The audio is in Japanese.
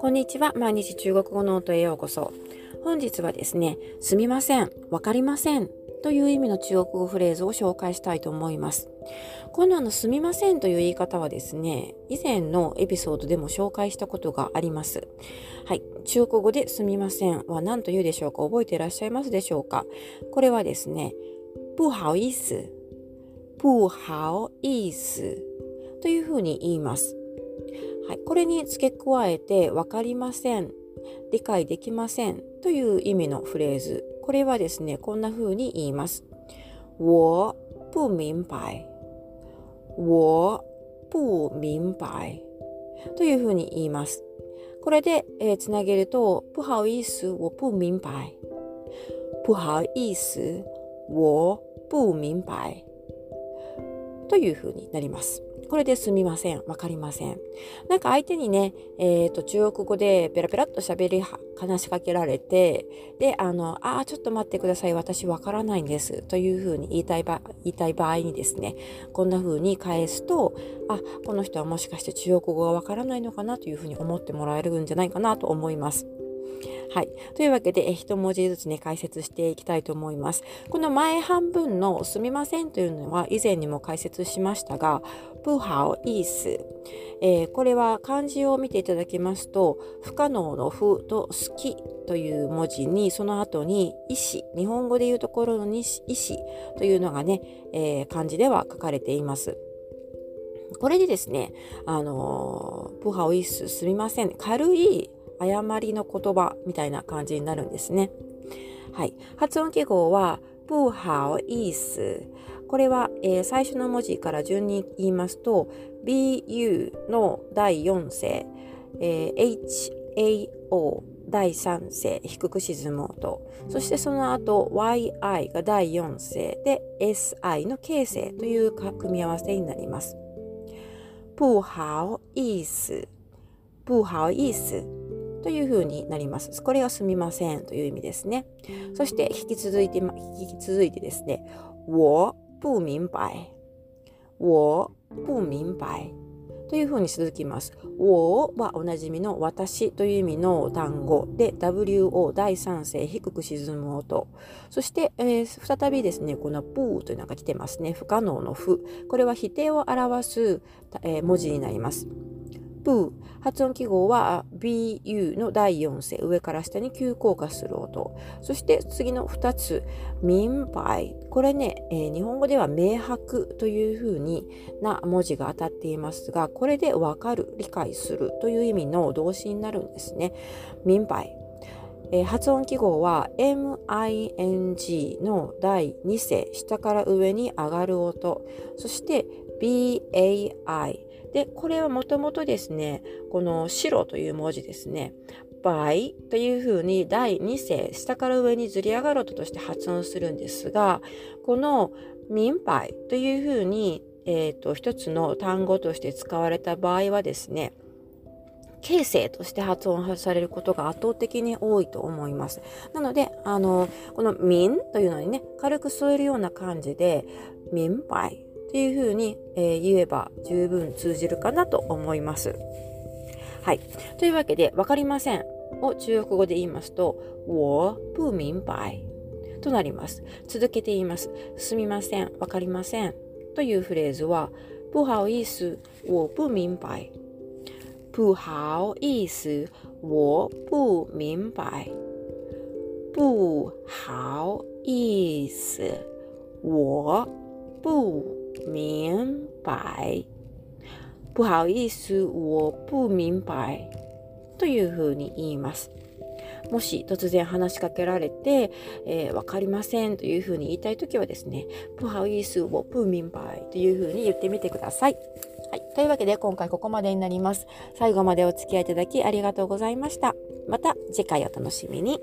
こんにちは。毎日中国語ノートへようこそ。本日はですね、すみません、わかりませんという意味の中国語フレーズを紹介したいと思います。このあの、すみませんという言い方はですね、以前のエピソードでも紹介したことがあります。はい。中国語ですみませんは何と言うでしょうか？覚えていらっしゃいますでしょうか？これはですね、不好意思、不好意思というふうに言います。はい、これに付け加えて分かりません、理解できませんという意味のフレーズ。これはですね、こんな風に言います。我不明白。我不明白。という風に言います。これで、えー、つなげると、不好意思、我不明白。不好意思、我不明白。という風になります。これですみません。わかりません。なんか相手にね、えっ、ー、と、中国語でペラペラっと喋り、話しかけられて、で、あの、ああ、ちょっと待ってください。私わからないんです。というふうに言いたい場、言いたい場合にですね、こんな風に返すと、あ、この人はもしかして中国語がわからないのかなというふうに思ってもらえるんじゃないかなと思います。はい。というわけで、一文字ずつね、解説していきたいと思います。この前半分のすみませんというのは以前にも解説しましたが、不好意思。えー、これは漢字を見ていただきますと、不可能の不と好きという文字に、その後に意思、日本語でいうところの意思というのがね、えー、漢字では書かれています。これでですね、あのー、不好意思、すみません。軽い誤りの言葉みたいな感じになるんですね。はい。発音記号は、不好意思。これは、えー、最初の文字から順に言いますと、bu の第4声、えー、hao 第3声、低く沈む音。そしてその後、yi が第4声で、si の形声という組み合わせになります。不好意思。不好意思。というふうになります。これがすみませんという意味ですね。そして引き続いて、引き続いてですね、我不明白。我不明白。というふうに続きます。我はおなじみの私という意味の単語で WO 第三声低く沈む音。そして、えー、再びですね、このプーというのが来てますね。不可能の不。これは否定を表す、えー、文字になります。プ。ー発音記号は BU の第4声。上から下に急降下する音。そして次の2つ。民牌これね、えー、日本語では明白というふうにな文字が当たっていますがこれでわかる理解するという意味の動詞になるんですね。民牌えー、発音記号は MING の第2声下から上に上がる音。そして BAI で、これはもともとですね、この白という文字ですね、倍というふうに第2声、下から上にずり上がる音として発音するんですが、この民杯というふうに、えっ、ー、と、一つの単語として使われた場合はですね、形成として発音されることが圧倒的に多いと思います。なので、あの、この民というのにね、軽く添えるような感じで、民杯っていうふうに、えー、言えば十分通じるかなと思います。はい。というわけで、わかりませんを中国語で言いますと、我不明白となります。続けて言います。すみません、わかりませんというフレーズは、不好意思、我不明白。不好意思，我不明白。不好意思，我不明白。不好意思、我不明白。というふうに言います。もし突然話しかけられて、えー、わかりませんというふうに言いたいときはですね、不好意思、我不明白というふうに言ってみてください。はい、というわけで今回ここまでになります。最後までお付き合いいただきありがとうございました。また次回お楽しみに。